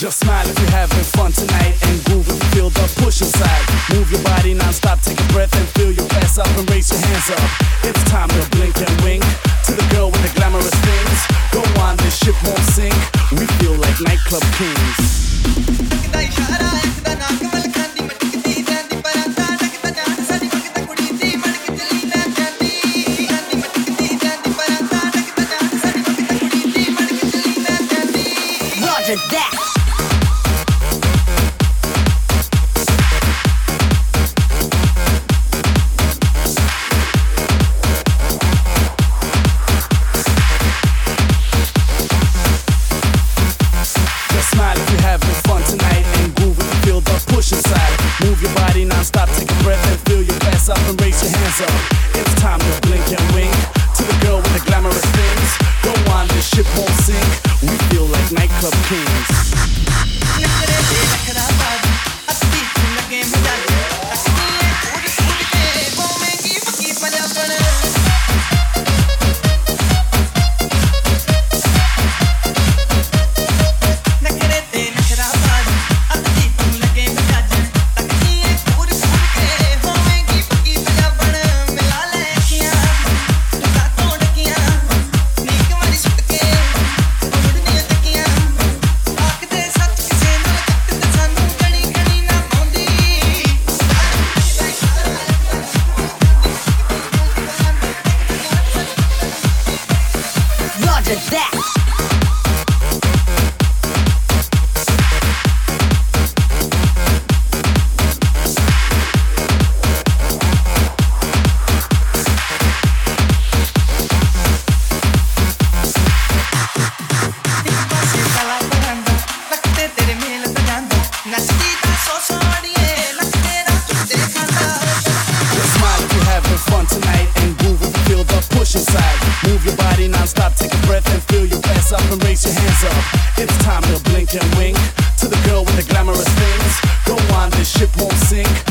Just smile if you're having fun tonight and groove if you feel the push inside. Move your body non-stop, take a breath and feel your ass up and raise your hands up. It's time to blink and wink to the girl with the glamorous things. Go on, this ship won't sink. We feel like nightclub kings. That. Move your body non-stop, take a breath and feel your ass up and raise your hands up. It's time to blink and wink to the girl with the glamorous things. Go on, this ship won't sink. We feel like nightclub kings. Up and raise your hands up. It's time to blink and wink to the girl with the glamorous things. Go on, this ship won't sink.